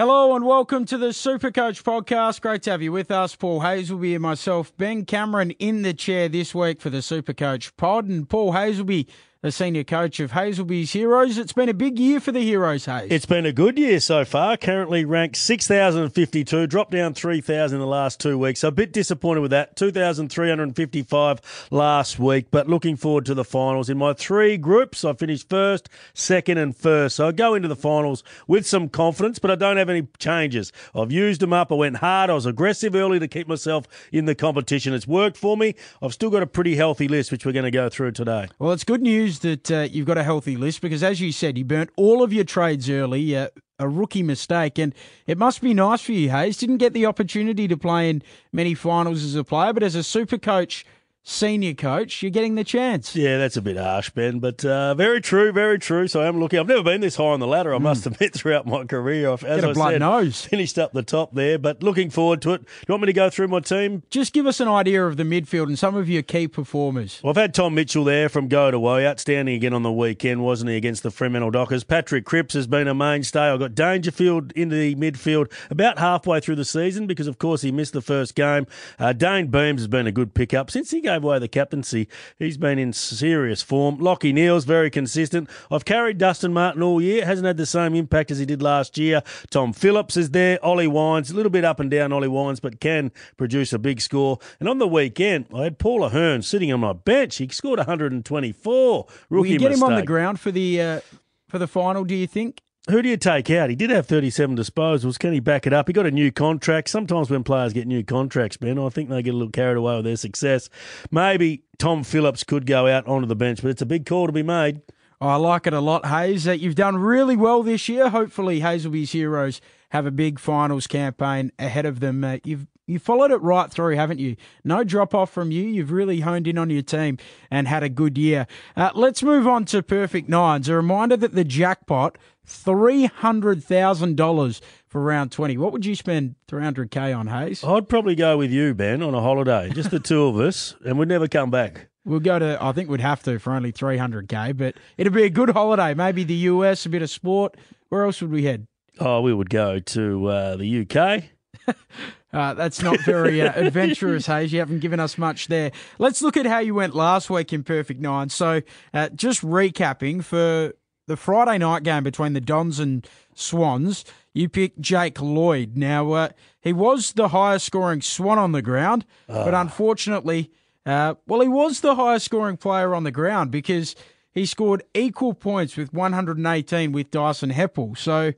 Hello and welcome to the Supercoach podcast. Great to have you with us. Paul Hasleby and myself, Ben Cameron, in the chair this week for the Supercoach pod. And Paul Hasleby the senior coach of Hasleby's Heroes. It's been a big year for the Heroes, Hayes. It's been a good year so far. Currently ranked 6,052, dropped down 3,000 in the last two weeks. So a bit disappointed with that. 2,355 last week, but looking forward to the finals. In my three groups, I finished first, second, and first. So I go into the finals with some confidence, but I don't have any changes. I've used them up. I went hard. I was aggressive early to keep myself in the competition. It's worked for me. I've still got a pretty healthy list, which we're going to go through today. Well, it's good news that uh, you've got a healthy list because, as you said, you burnt all of your trades early. Uh, a rookie mistake, and it must be nice for you, Hayes. Didn't get the opportunity to play in many finals as a player, but as a super coach senior coach, you're getting the chance. Yeah, that's a bit harsh, Ben, but uh, very true, very true. So I am looking. I've never been this high on the ladder. I mm. must admit throughout my career. I've, as Get a I blood said, nose. finished up the top there, but looking forward to it. Do you want me to go through my team? Just give us an idea of the midfield and some of your key performers. Well, I've had Tom Mitchell there from go to woe, outstanding again on the weekend, wasn't he, against the Fremantle Dockers? Patrick Cripps has been a mainstay. I've got Dangerfield into the midfield about halfway through the season because, of course, he missed the first game. Uh, Dane Beams has been a good pickup since he gave away the captaincy He's been in serious form. Lachie Neale's very consistent. I've carried Dustin Martin all year. Hasn't had the same impact as he did last year. Tom Phillips is there. Ollie Wines, a little bit up and down, Ollie Wines, but can produce a big score. And on the weekend, I had Paul Ahern sitting on my bench. He scored 124. Rookie Will you get mistake. him on the ground for the uh, for the final? Do you think? Who do you take out? He did have 37 disposals. Can he back it up? He got a new contract. Sometimes when players get new contracts, Ben, I think they get a little carried away with their success. Maybe Tom Phillips could go out onto the bench, but it's a big call to be made. I like it a lot, Hayes. That you've done really well this year. Hopefully, Hasleby's Heroes have a big finals campaign ahead of them. Uh, you've you followed it right through, haven't you? No drop off from you. You've really honed in on your team and had a good year. Uh, let's move on to perfect nines. A reminder that the jackpot three hundred thousand dollars for round twenty. What would you spend three hundred k on, Hayes? I'd probably go with you, Ben, on a holiday, just the two of us, and we'd never come back. We'll go to. I think we'd have to for only three hundred k, but it'd be a good holiday. Maybe the US, a bit of sport. Where else would we head? Oh, we would go to uh, the UK. Uh, that's not very uh, adventurous, Hayes. You haven't given us much there. Let's look at how you went last week in Perfect Nine. So, uh, just recapping for the Friday night game between the Dons and Swans, you picked Jake Lloyd. Now, uh, he was the highest scoring Swan on the ground, but ah. unfortunately, uh, well, he was the highest scoring player on the ground because he scored equal points with 118 with Dyson Heppell. So,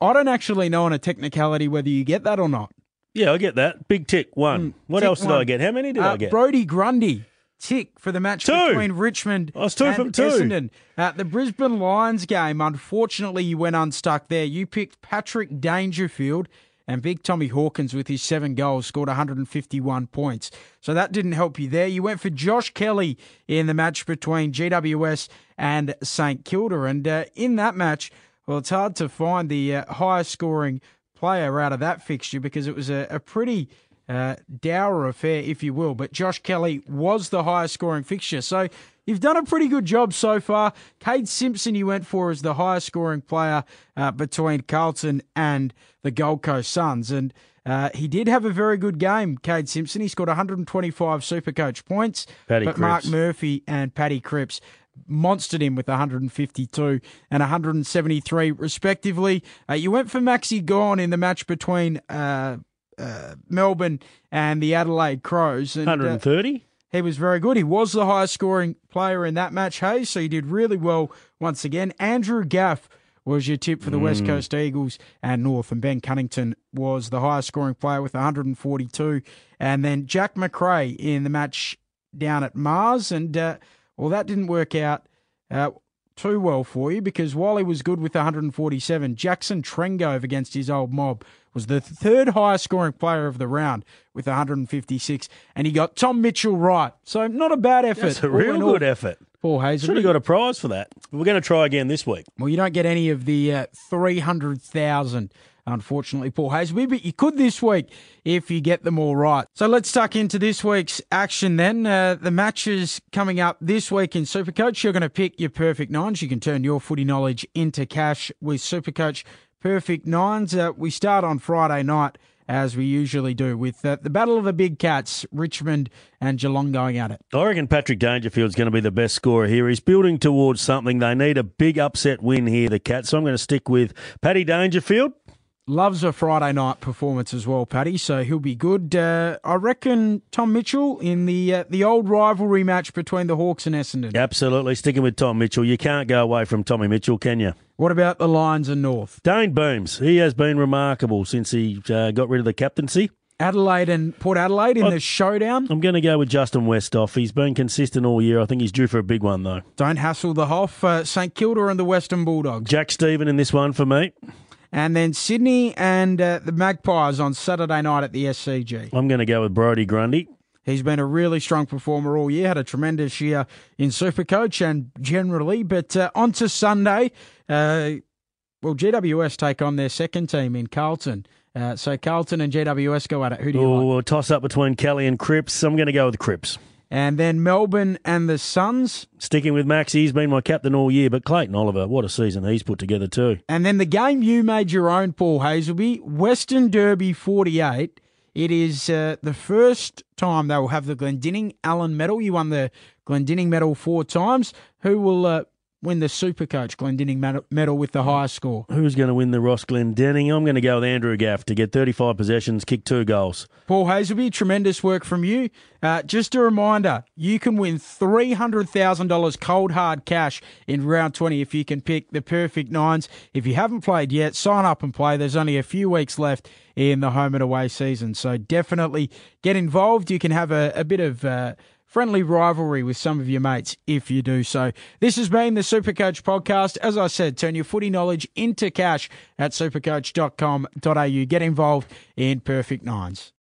I don't actually know on a technicality whether you get that or not. Yeah, I get that. Big tick, one. Mm, what tick else did one. I get? How many did uh, I get? Brodie Grundy, tick for the match two. between Richmond I was two and from two. Essendon. At the Brisbane Lions game, unfortunately, you went unstuck there. You picked Patrick Dangerfield and Big Tommy Hawkins with his seven goals scored 151 points. So that didn't help you there. You went for Josh Kelly in the match between GWS and St Kilda. And uh, in that match, well, it's hard to find the uh, highest scoring player out of that fixture because it was a, a pretty uh, dour affair, if you will. But Josh Kelly was the highest scoring fixture. So you've done a pretty good job so far. Kade Simpson, you went for as the highest scoring player uh, between Carlton and the Gold Coast Suns. And uh, he did have a very good game, Kade Simpson. He scored 125 Supercoach points. Paddy but Cripps. Mark Murphy and Paddy Cripps monstered him with 152 and 173 respectively. Uh, you went for Maxi Gawn in the match between uh, uh, Melbourne and the Adelaide Crows. And, 130? He was very good. He was the highest scoring player in that match, Hayes, so he did really well once again. Andrew Gaff was your tip for the mm. West Coast Eagles and North, and Ben Cunnington was the highest scoring player with 142. And then Jack Macrae in the match down at Mars, and uh, well, that didn't work out uh, too well for you because while he was good with 147, Jackson Trengove against his old mob was the third highest scoring player of the round with 156, and he got Tom Mitchell right. So not a bad effort. That's a real good effort. Paul Hazel should have got a prize for that. We're going to try again this week. Well, you don't get any of the uh, 300,000 unfortunately, Paul Hasleby, but you could this week if you get them all right. So let's tuck into this week's action then. Uh, the matches coming up this week in Supercoach. You're going to pick your perfect nines. You can turn your footy knowledge into cash with Supercoach perfect nines. Uh, we start on Friday night as we usually do, with uh, the Battle of the Big Cats, Richmond and Geelong going at it. I reckon Patrick Dangerfield's going to be the best scorer here. He's building towards something. They need a big upset win here, the Cats. So I'm going to stick with Paddy Dangerfield. Loves a Friday night performance as well, Paddy. So he'll be good. Uh, I reckon Tom Mitchell in the uh, the old rivalry match between the Hawks and Essendon. Absolutely, sticking with Tom Mitchell. You can't go away from Tommy Mitchell, can you? What about the Lions and North? Dane Beams. He has been remarkable since he uh, got rid of the captaincy. Adelaide and Port Adelaide in the showdown. I'm going to go with Justin Westhoff. He's been consistent all year. I think he's due for a big one, though. Don't hassle the Hoff. Uh, St Kilda and the Western Bulldogs. Jack Steven in this one for me. And then Sydney and uh, the Magpies on Saturday night at the SCG. I'm going to go with Brodie Grundy. He's been a really strong performer all year, had a tremendous year in Supercoach and generally. But uh, on to Sunday. Uh, well, GWS take on their second team in Carlton. Uh, so Carlton and GWS go at it. Who do you like? Oh, a toss up between Kelly and Cripps. I'm going to go with Cripps. And then Melbourne and the Suns. Sticking with Max, he's been my captain all year, but Clayton Oliver, what a season he's put together too. And then the game you made your own, Paul Hasleby, Western Derby 48. It is uh, the first time they will have the Glendinning Allen medal. You won the Glendinning medal four times. Who will uh, win the Supercoach Glendinning medal- medal with the highest score? Who's going to win the Ross Glendinning? I'm going to go with Andrew Gaff to get 35 possessions, kick two goals. Paul Hasleby, tremendous work from you. Uh, just a reminder, you can win $300,000 cold hard cash in round 20 if you can pick the perfect nines. If you haven't played yet, sign up and play. There's only a few weeks left in the home and away season. So definitely get involved. You can have a, a bit of uh, friendly rivalry with some of your mates if you do so. This has been the Supercoach podcast. As I said, turn your footy knowledge into cash at supercoach.com.au. Get involved in perfect nines.